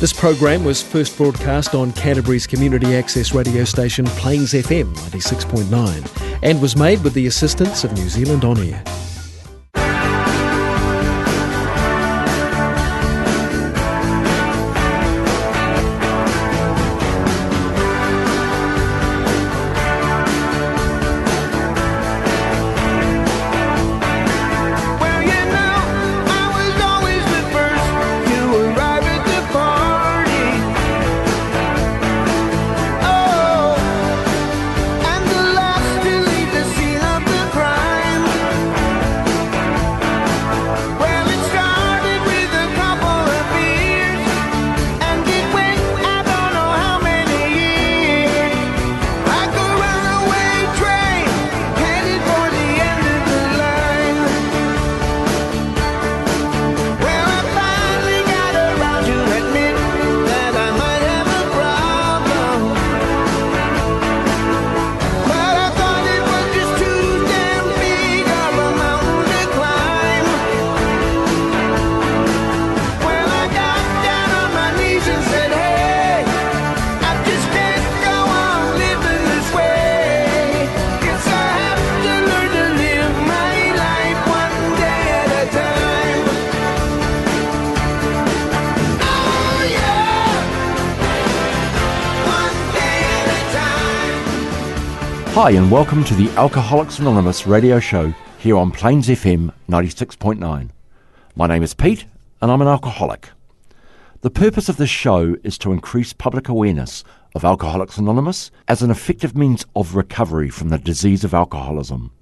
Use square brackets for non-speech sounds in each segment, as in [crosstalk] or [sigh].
This program was first broadcast on Canterbury's community access radio station Plains FM 96.9 and was made with the assistance of New Zealand On Air. Hi, and welcome to the Alcoholics Anonymous radio show here on Plains FM 96.9. My name is Pete, and I'm an alcoholic. The purpose of this show is to increase public awareness of Alcoholics Anonymous as an effective means of recovery from the disease of alcoholism.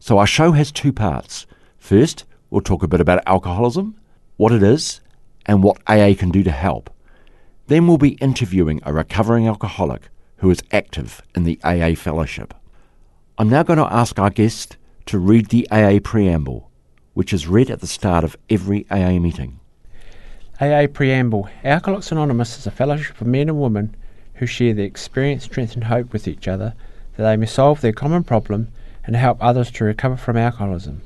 So, our show has two parts. First, we'll talk a bit about alcoholism, what it is, and what AA can do to help. Then we'll be interviewing a recovering alcoholic who is active in the AA fellowship. I'm now going to ask our guest to read the AA preamble, which is read at the start of every AA meeting. AA Preamble Alcoholics Anonymous is a fellowship of men and women who share their experience, strength, and hope with each other that they may solve their common problem and help others to recover from alcoholism.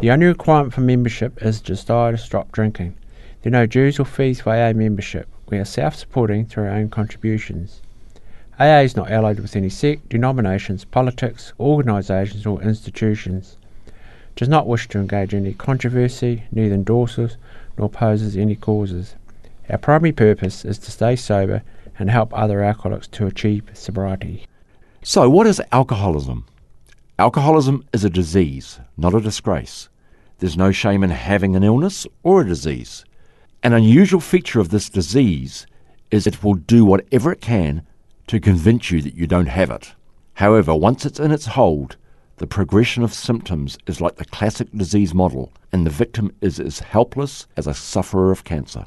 The only requirement for membership is desire to stop drinking. There are no dues or fees for AA membership. We are self supporting through our own contributions. AA is not allied with any sect, denominations, politics, organisations, or institutions. Does not wish to engage in any controversy, neither endorses nor opposes any causes. Our primary purpose is to stay sober and help other alcoholics to achieve sobriety. So, what is alcoholism? Alcoholism is a disease, not a disgrace. There's no shame in having an illness or a disease. An unusual feature of this disease is it will do whatever it can to convince you that you don't have it. However, once it's in its hold, the progression of symptoms is like the classic disease model, and the victim is as helpless as a sufferer of cancer.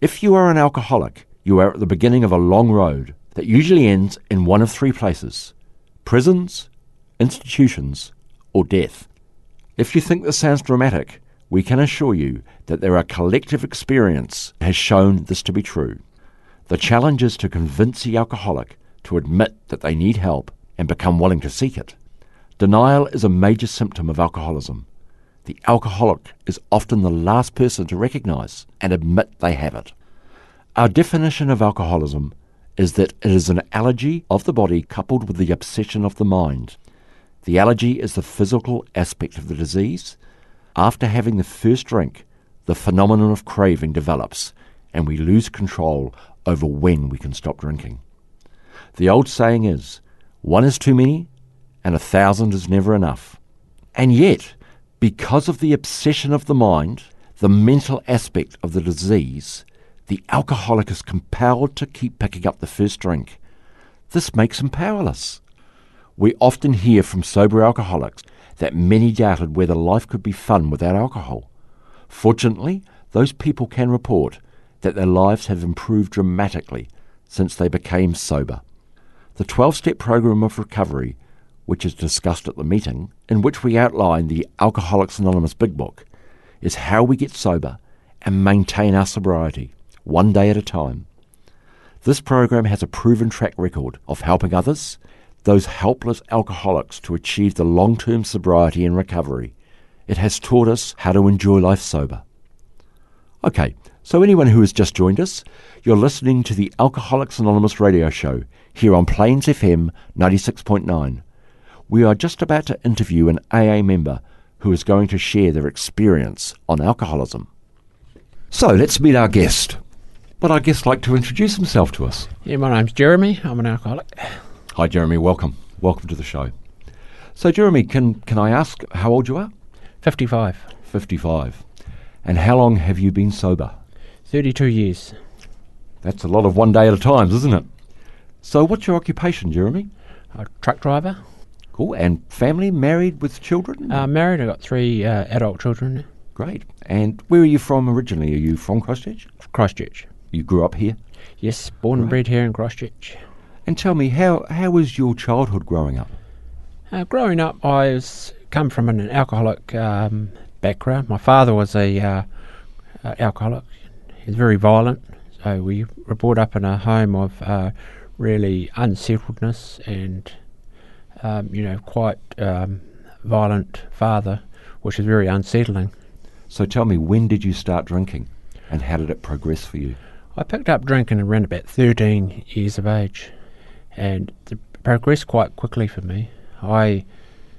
If you are an alcoholic, you are at the beginning of a long road that usually ends in one of three places prisons, institutions, or death. If you think this sounds dramatic, we can assure you that there are collective experience has shown this to be true. The challenge is to convince the alcoholic to admit that they need help and become willing to seek it. Denial is a major symptom of alcoholism. The alcoholic is often the last person to recognize and admit they have it. Our definition of alcoholism is that it is an allergy of the body coupled with the obsession of the mind. The allergy is the physical aspect of the disease. After having the first drink, the phenomenon of craving develops, and we lose control over when we can stop drinking. The old saying is, one is too many, and a thousand is never enough. And yet, because of the obsession of the mind, the mental aspect of the disease, the alcoholic is compelled to keep picking up the first drink. This makes him powerless. We often hear from sober alcoholics that many doubted whether life could be fun without alcohol. Fortunately, those people can report that their lives have improved dramatically since they became sober. The 12 step program of recovery, which is discussed at the meeting, in which we outline the Alcoholics Anonymous Big Book, is how we get sober and maintain our sobriety, one day at a time. This program has a proven track record of helping others, those helpless alcoholics, to achieve the long term sobriety and recovery. It has taught us how to enjoy life sober. Okay, So, anyone who has just joined us, you're listening to the Alcoholics Anonymous radio show here on Plains FM 96.9. We are just about to interview an AA member who is going to share their experience on alcoholism. So, let's meet our guest. Would our guest like to introduce himself to us? Yeah, my name's Jeremy. I'm an alcoholic. Hi, Jeremy. Welcome. Welcome to the show. So, Jeremy, can, can I ask how old you are? 55. 55. And how long have you been sober? 32 years. That's a lot of one day at a time, isn't it? So, what's your occupation, Jeremy? A truck driver. Cool. And family, married with children? Uh, married. I've got three uh, adult children. Great. And where are you from originally? Are you from Christchurch? Christchurch. You grew up here? Yes, born and bred here in Christchurch. And tell me, how, how was your childhood growing up? Uh, growing up, I was, come from an alcoholic um, background. My father was a uh, uh, alcoholic. He was very violent. So we were brought up in a home of uh, really unsettledness and, um, you know, quite um, violent father, which is very unsettling. So tell me, when did you start drinking? And how did it progress for you? I picked up drinking around about 13 years of age, and it progressed quite quickly for me. I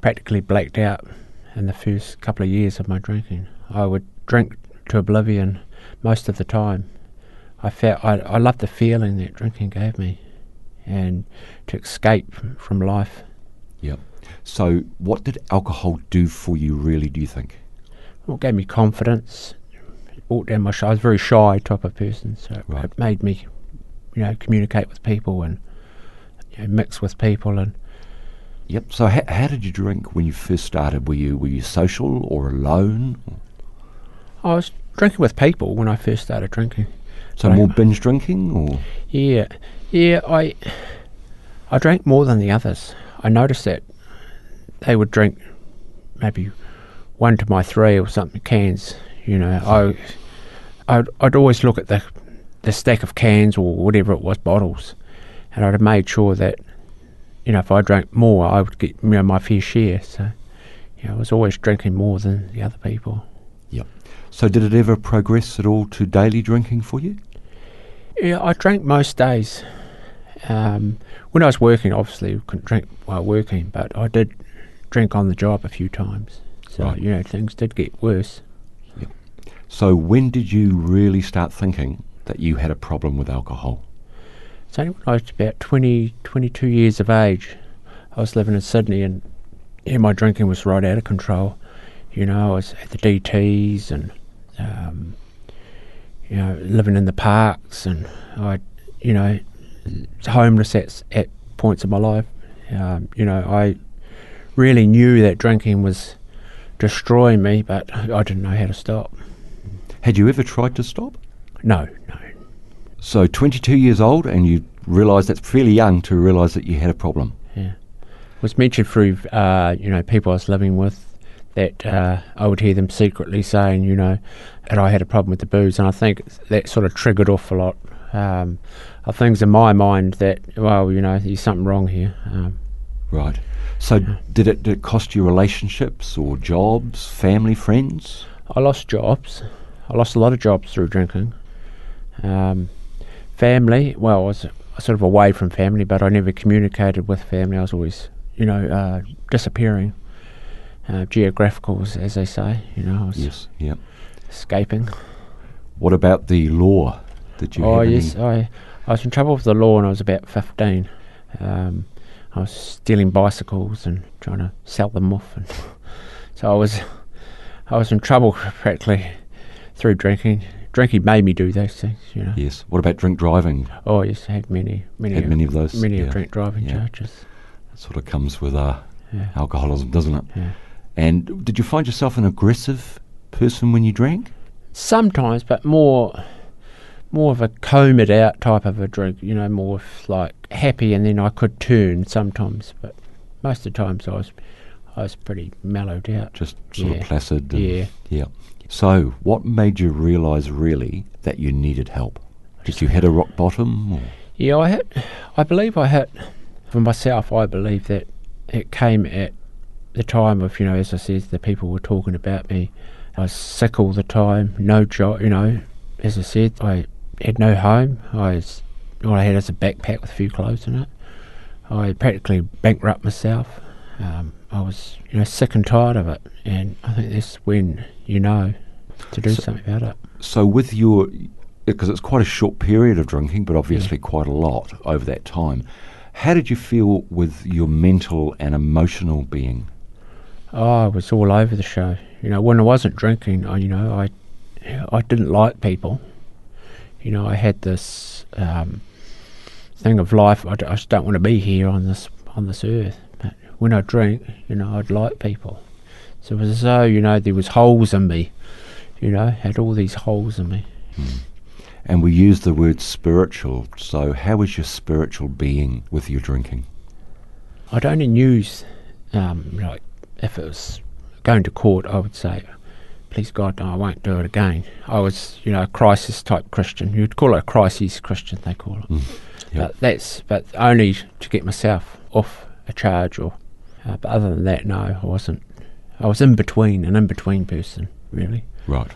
practically blacked out in the first couple of years of my drinking. I would drink to oblivion most of the time. I felt I, I loved the feeling that drinking gave me, and to escape from, life. Yep. So, what did alcohol do for you, really, do you think? Well, it gave me confidence. Brought down my. Sh- I was a very shy type of person, so it- Right. it made me, you know, communicate with people and you know, mix with people and. Yep. So, how, how did you drink when you first started? Were you were you social or alone? I was drinking with people when I first started drinking. So, more binge drinking, or Yeah, yeah. I I drank more than the others. I noticed that they would drink maybe one to my three or something cans. You know, I I'd, I'd always look at the the stack of cans or whatever it was bottles, and I'd have made sure that you know if I drank more, I would get you know my fair share. So. Yeah, I was always drinking more than the other people. yep. So, did it ever progress at all to daily drinking for you? Yeah, I drank most days. Um, when I was working, obviously, couldn't drink while working, but I did drink on the job a few times. So, Right. you know, things did get worse. Yep. So, when did you really start thinking that you had a problem with alcohol? It's only when I was about 20, 22 years of age. I was living in Sydney and yeah, my drinking was right out of control. You know, I was at the DTs and, um, you know, living in the parks and I, you know, homeless at, at points of my life. Um, you know, I really knew that drinking was destroying me, but I didn't know how to stop. Had you ever tried to stop? No, no. So, 22 years old, and you realise that's fairly young to realise that you had a problem. Yeah. was mentioned through, uh, you know, people I was living with that uh, I would hear them secretly saying, you know, that I had a problem with the booze. And I think that sort of triggered off a lot um, of things in my mind that, well, you know, there's something wrong here. Um, Right. So, did it did it cost you relationships or jobs, family, friends? I lost jobs. I lost a lot of jobs through drinking. Um, family, well, I was sort of away from family, but I never communicated with family. I was always, you know, uh, disappearing. Uh, geographical, as- they say, you know, I was Yes. Yeah. escaping. What about the law? Did you oh yes? I I was in trouble with the law when I was about fifteen. Um, I was stealing bicycles and trying to sell them off, and [laughs] so I was I was in trouble [laughs] practically through drinking. Drinking made me do those things, you know. Yes. What about drink driving? Oh yes, I had many many Had many of those, many yeah. of drink driving Yeah. charges. That sort of comes with uh, Yeah. alcoholism, doesn't it? Yeah. And did you find yourself an aggressive person when you drank? Sometimes, but more more of a comb it out type of a drink, you know, more like happy, and then I could turn sometimes, but most of the times I was I was pretty mellowed out. Just sort Yeah. of placid. Yeah. Yeah. So, what made you realise really that you needed help? Did you hit a rock bottom? Or? Yeah, I hit. I believe I hit for myself. I believe that it came at the time of you know, as I said, the people were talking about me. I was sick all the time, no job, you know, as I said, I had no home. I was, all I had was a backpack with a few clothes in it. I practically bankrupt myself. Um, I was, you know, sick and tired of it, and I think that's when you know to do So- something about it. So with your, because it's quite a short period of drinking, but obviously quite a lot over that time. How did you feel with your mental and emotional being? Oh, I was all over the show. You know, when I wasn't drinking, I, you know, I, I didn't like people. You know, I had this um, thing of life. I, d- I just don't want to be here on this on this earth. But when I drink, you know, I'd like people. So it was as though, you know, there was holes in me. You know, had all these holes in me. And we use the word spiritual. So how was your spiritual being with your drinking? I'd only use, um, like, if it was going to court, I would say, please God, no, I won't do it again. I was, you know, a crisis type Christian. You'd call it a crisis Christian, they call it. yeah. But that's, but only to get myself off a charge or, uh, but other than that, no, I wasn't. I was in between, an in between person, really. Right.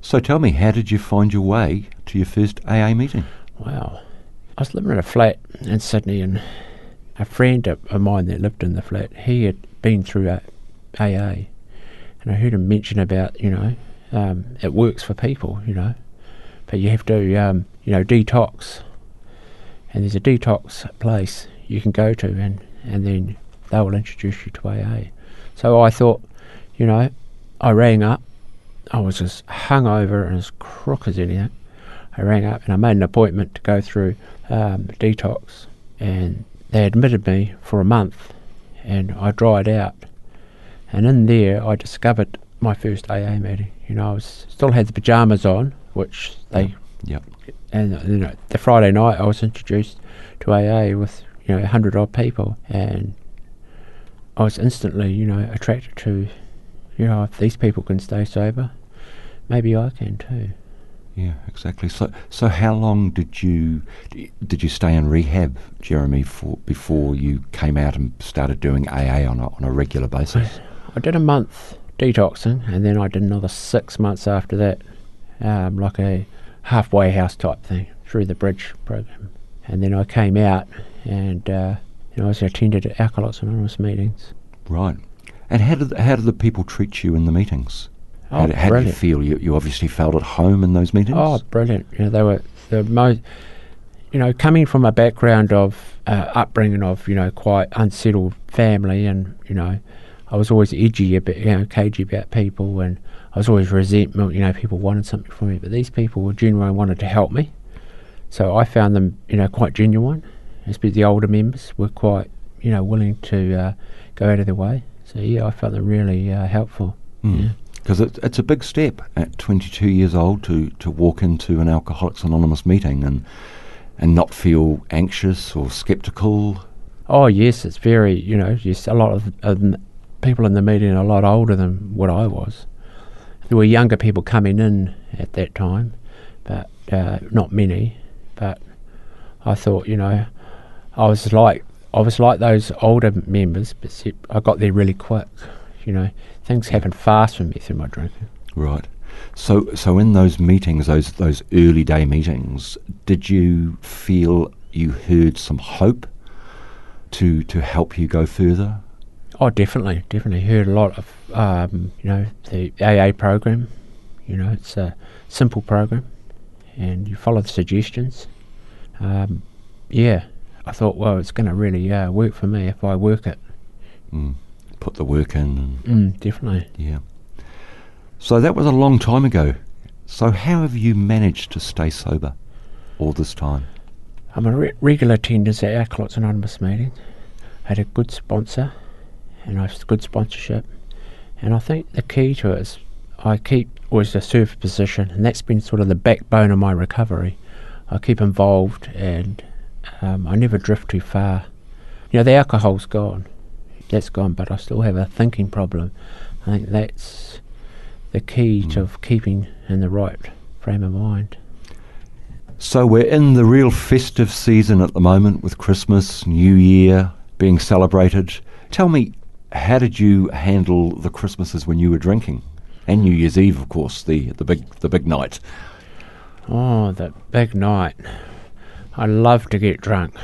So tell me, how did you find your way to your first AA meeting? Wow. I was living in a flat in Sydney, and a friend of of mine that lived in the flat, he had been through a- AA, and I heard him mention about, you know, um, it works for people, you know, but you have to, um, you know, detox. And there's a detox place you can go to, and, and then they will introduce you to AA. So I thought, you know, I rang up. I was as hungover and as crook as anything. I rang up and I made an appointment to go through um, detox, and they admitted me for a month, and I dried out. And in there, I discovered my first AA meeting. You know, I was still had the pajamas on, which they Yep. and you know, the Friday night I was introduced to AA with you know a hundred odd people, and I was instantly you know attracted to, you know, if these people can stay sober, maybe I can too. Yeah, exactly. So, so how long did you did you stay in rehab, Jeremy, for before you came out and started doing AA on a, on a regular basis? I did a month detoxing, and then I did another six months after that, um, like a halfway house type thing through the bridge program, and then I came out and uh, you know I was attended Alcoholics Anonymous meetings. Right. And how did how did the people treat you in the meetings? how Oh, did, how did you feel? You, you obviously felt at home in those meetings. Oh, brilliant! You know, they were the most. You know, coming from a background of uh, upbringing of you know quite unsettled family, and you know, I was always edgy about you know cagey about people, and I was always resentful. You know, people wanted something from me, but these people were genuine, wanted to help me. So I found them, you know, quite genuine. Especially the older members were quite, you know, willing to uh, go out of their way. So yeah, I found them really uh, helpful. Yeah. Because it, it's a big step at 22 years old to, to walk into an Alcoholics Anonymous meeting and and not feel anxious or sceptical. Oh yes, it's very you know yes a lot of um, people in the meeting are a lot older than what I was. There were younger people coming in at that time, but uh, not many. But I thought you know I was like I was like those older members, but I got there really quick. You know things happened fast for me through my drinking. Right. So so in those meetings, those those early day meetings, did you feel you heard some hope to to help you go further? Oh, definitely, definitely heard a lot of um, you know the AA program. You know, it's a simple program, and you follow the suggestions. Um, yeah, I thought, well, it's going to really uh, work for me if I work it. Mm. Put the work in. And, Mm, definitely. yeah. So that was a long time ago. So how have you managed to stay sober all this time? I'm a re- regular attendance at our Alcoholics Anonymous meeting. I had a good sponsor, and I have good sponsorship. And I think the key to it is I keep always a service position, and that's been sort of the backbone of my recovery. I keep involved, and um, I never drift too far. You know, the alcohol's gone, that's gone, but I still have a thinking problem. I think that's the key to keeping in the right frame of mind. So we're in the real festive season at the moment with Christmas, New Year being celebrated. Tell me, how did you handle the Christmases when you were drinking? And New Year's Eve, of course, the, the big the big night. Oh, that big night. I love to get drunk.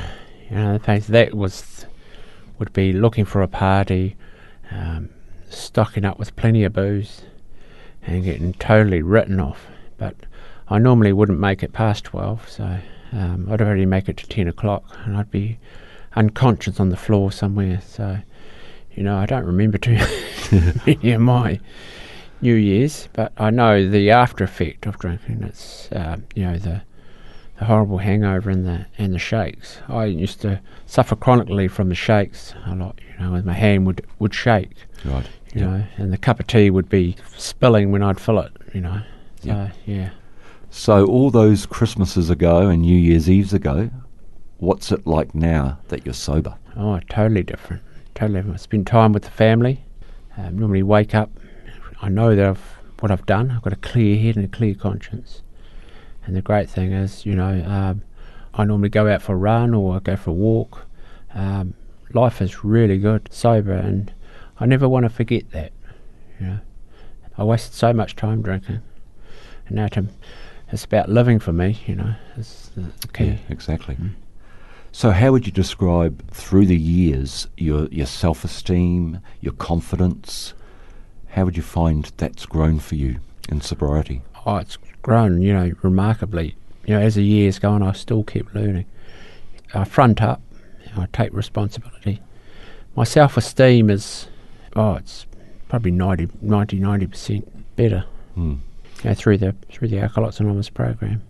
You know, in fact, that was would be looking for a party, um, stocking up with plenty of booze, and getting totally written off. But I normally wouldn't make it past twelve, so um, I'd already make it to ten o'clock, and I'd be unconscious on the floor somewhere. So, you know, I don't remember too [laughs] many of my New Year's, but I know the after effect of drinking. It's uh, you know the the horrible hangover and the and the shakes. I used to suffer chronically from the shakes a lot. You know, and my hand would would shake. Right. You know, and the cup of tea would be spilling when I'd fill it. You know, so Yeah. yeah. So all those Christmases ago and New Year's Eves ago, what's it like now that you're sober? Oh, totally different. Totally different. I spend time with the family. Um, normally wake up. I know that I've, what I've done. I've got a clear head and a clear conscience. And the great thing is, you know, um, I normally go out for a run or I go for a walk. Um, life is really good, sober, and I never want to forget that. You know, I wasted so much time drinking, and now to, it's about living for me. You know, is the, the key. Yeah, exactly. So how would you describe through the years your your self-esteem, your confidence? How would you find that's grown for you in sobriety? Oh, it's grown, you know, remarkably. You know, as the years go on, I still keep learning. I front up, I take responsibility. My self esteem is, oh, it's probably 90, 90, 90% better Hmm. you know, through the through the Alcoholics Anonymous program.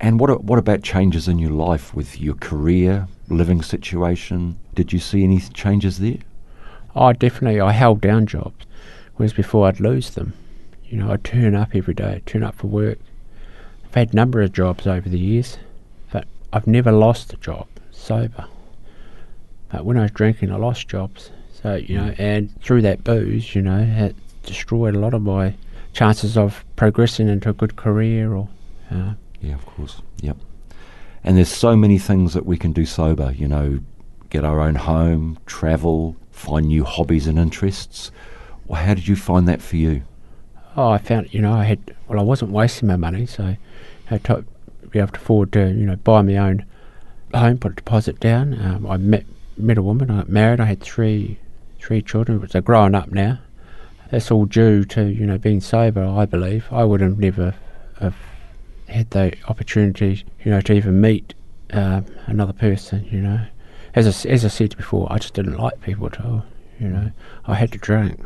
And what what about changes in your life with your career, living situation? Did you see any changes there? Oh, definitely, I held down jobs, whereas before I'd lose them. You know, I'd turn up every day, turn up for work. I've had a number of jobs over the years, but I've never lost a job sober. But when I was drinking, I lost jobs. So, you know, and through that booze, you know, it destroyed a lot of my chances of progressing into a good career or. Uh, Yeah, of course. Yep. And there's so many things that we can do sober, you know, get our own home, travel, find new hobbies and interests. Well, how did you find that for you? Oh, I found, you know, I had, well, I wasn't wasting my money, so I to be able to afford to, you know, buy my own home, put a deposit down. Um, I met met a woman, I got married, I had three three children, which are growing up now. That's all due to, you know, being sober, I believe. I would have never have had the opportunity, you know, to even meet uh, another person, you know. As I, as I said before, I just didn't like people at all, you know. I had to drink.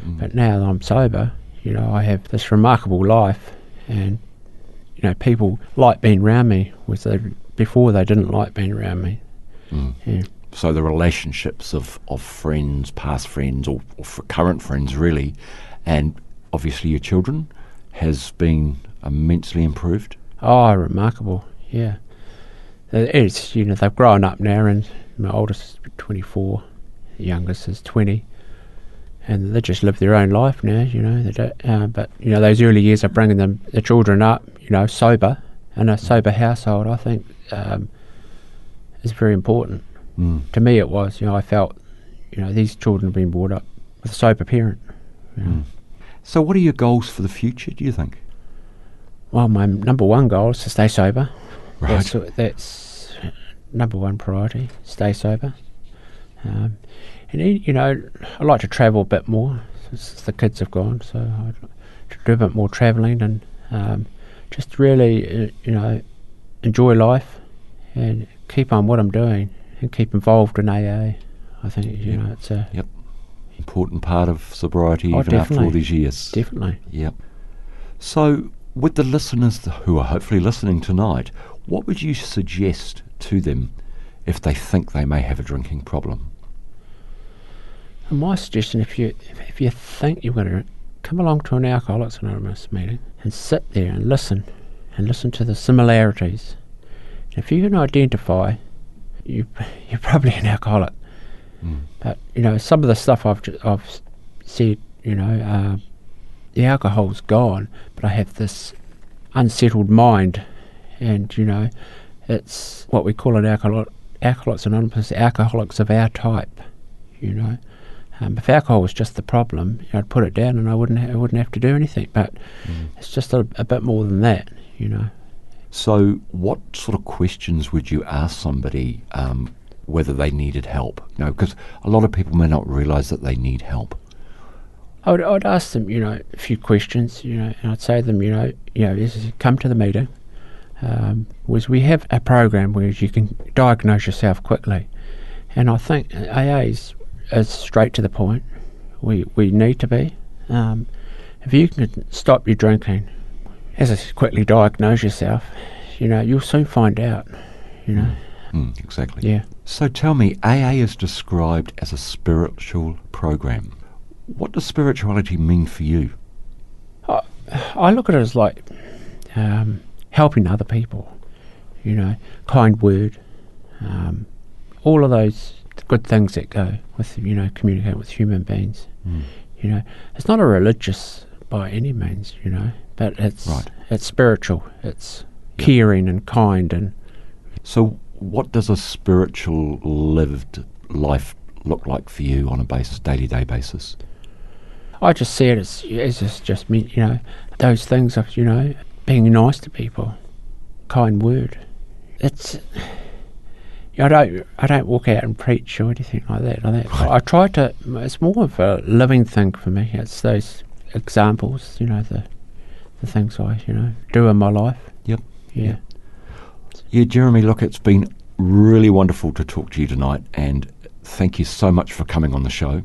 But now that I'm sober, you know, I have this remarkable life, and you know, people like being around me. Which they before they didn't like being around me. Mm. Yeah. So the relationships of, of friends, past friends, or, or current friends, really, and obviously your children, has been immensely improved. Oh, remarkable. Yeah. Uh, It's you know they've grown up now, and my oldest is 24, the youngest is 20, and they just live their own life now. You know, they don't, uh, but you know those early years of bringing them the children up, you know, sober in a sober household, I think um, is very important. Mm. To me, it was. You know, I felt, you know, these children have been brought up with a sober parent. you know. Mm. So, what are your goals for the future? Do you think? Well, my number one goal is to stay sober. Right. That's, that's number one priority. Stay sober. Um, and then, you know, I like to travel a bit more since the kids have gone. So I'd like to do a bit more travelling and um, just really, uh, you know, enjoy life and keep on what I'm doing and keep involved in AA. I think you Yeah. know it's a Important part of sobriety, Oh, even after all these years. definitely. Yep. So, with the listeners who are hopefully listening tonight, what would you suggest to them if they think they may have a drinking problem? And my suggestion, if you if you think you're going to come along to an Alcoholics Anonymous meeting and sit there and listen, and listen to the similarities. And if you can identify, you [laughs] you're probably an alcoholic. Mm. But you know some of the stuff I've ju- I've said, you know, uh, the alcohol's gone, but I have this unsettled mind, and you know, it's what we call an alcohol Alcoholics Anonymous, alcoholics of our type, you know. Um, if alcohol was just the problem, you know, I'd put it down and I wouldn't ha- I wouldn't have to do anything. But it's just a, a bit more than that, you know. So, what sort of questions would you ask somebody um, whether they needed help? You know, because a lot of people may not realise that they need help. I would, I'd ask them, you know, a few questions, you know, and I'd say to them, you know, you know, come to the meeting. Um, was we have a program where you can diagnose yourself quickly, and I think AA is, is straight to the point. We we need to be. Um, if you can stop your drinking, as I quickly diagnose yourself, you know, you'll soon find out. You know, Mm, exactly. yeah. So, tell me, AA is described as a spiritual program. What does spirituality mean for you? I look at it as like um, helping other people, you know, kind word, um, all of those good things that go with, you know, communicating with human beings. You know, it's not a religious by any means, you know, but it's Right. it's spiritual. It's caring and kind and So, what does a spiritual lived life look like for you on a base, daily day basis? I just see it as as just, just me, you know, those things you know being nice to people, kind word. It's I don't I don't walk out and preach or anything like that. Like that. I try to. It's more of a living thing for me. It's those examples, you know, the the things I you know do in my life. Yep. Yeah. Yeah, Jeremy, look, it's been really wonderful to talk to you tonight, and thank you so much for coming on the show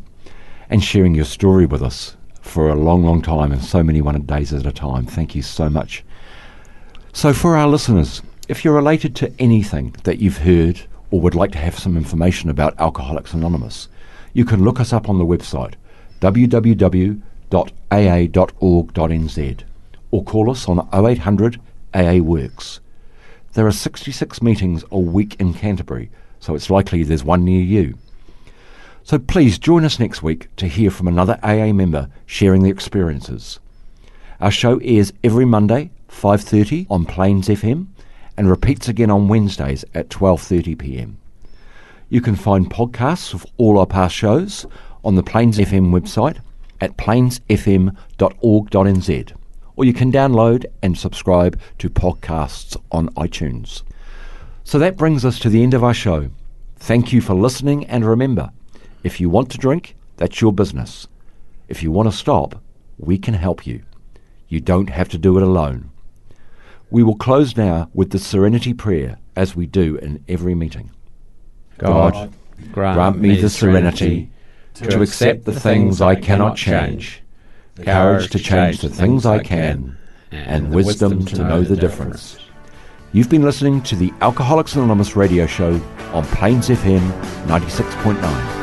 and sharing your story with us for a long, long time and so many one days at a time. Thank you so much. So, for our listeners, if you're related to anything that you've heard or would like to have some information about Alcoholics Anonymous, you can look us up on the website www.aa.org.nz or call us on 0800 AA Works. There are 66 meetings a week in Canterbury, so it's likely there's one near you. So please join us next week to hear from another AA member sharing their experiences. Our show airs every Monday, 5:30 on Plains FM and repeats again on Wednesdays at 12:30 p.m. You can find podcasts of all our past shows on the Plains FM website at plainsfm.org.nz or you can download and subscribe to podcasts on iTunes. So that brings us to the end of our show. Thank you for listening and remember, if you want to drink, that's your business. If you want to stop, we can help you. You don't have to do it alone. We will close now with the Serenity Prayer as we do in every meeting. God, grant me the serenity to accept the things I cannot change, courage to change the things I can, and wisdom to know the difference. You've been listening to the Alcoholics Anonymous radio show on Plains FM 96.9.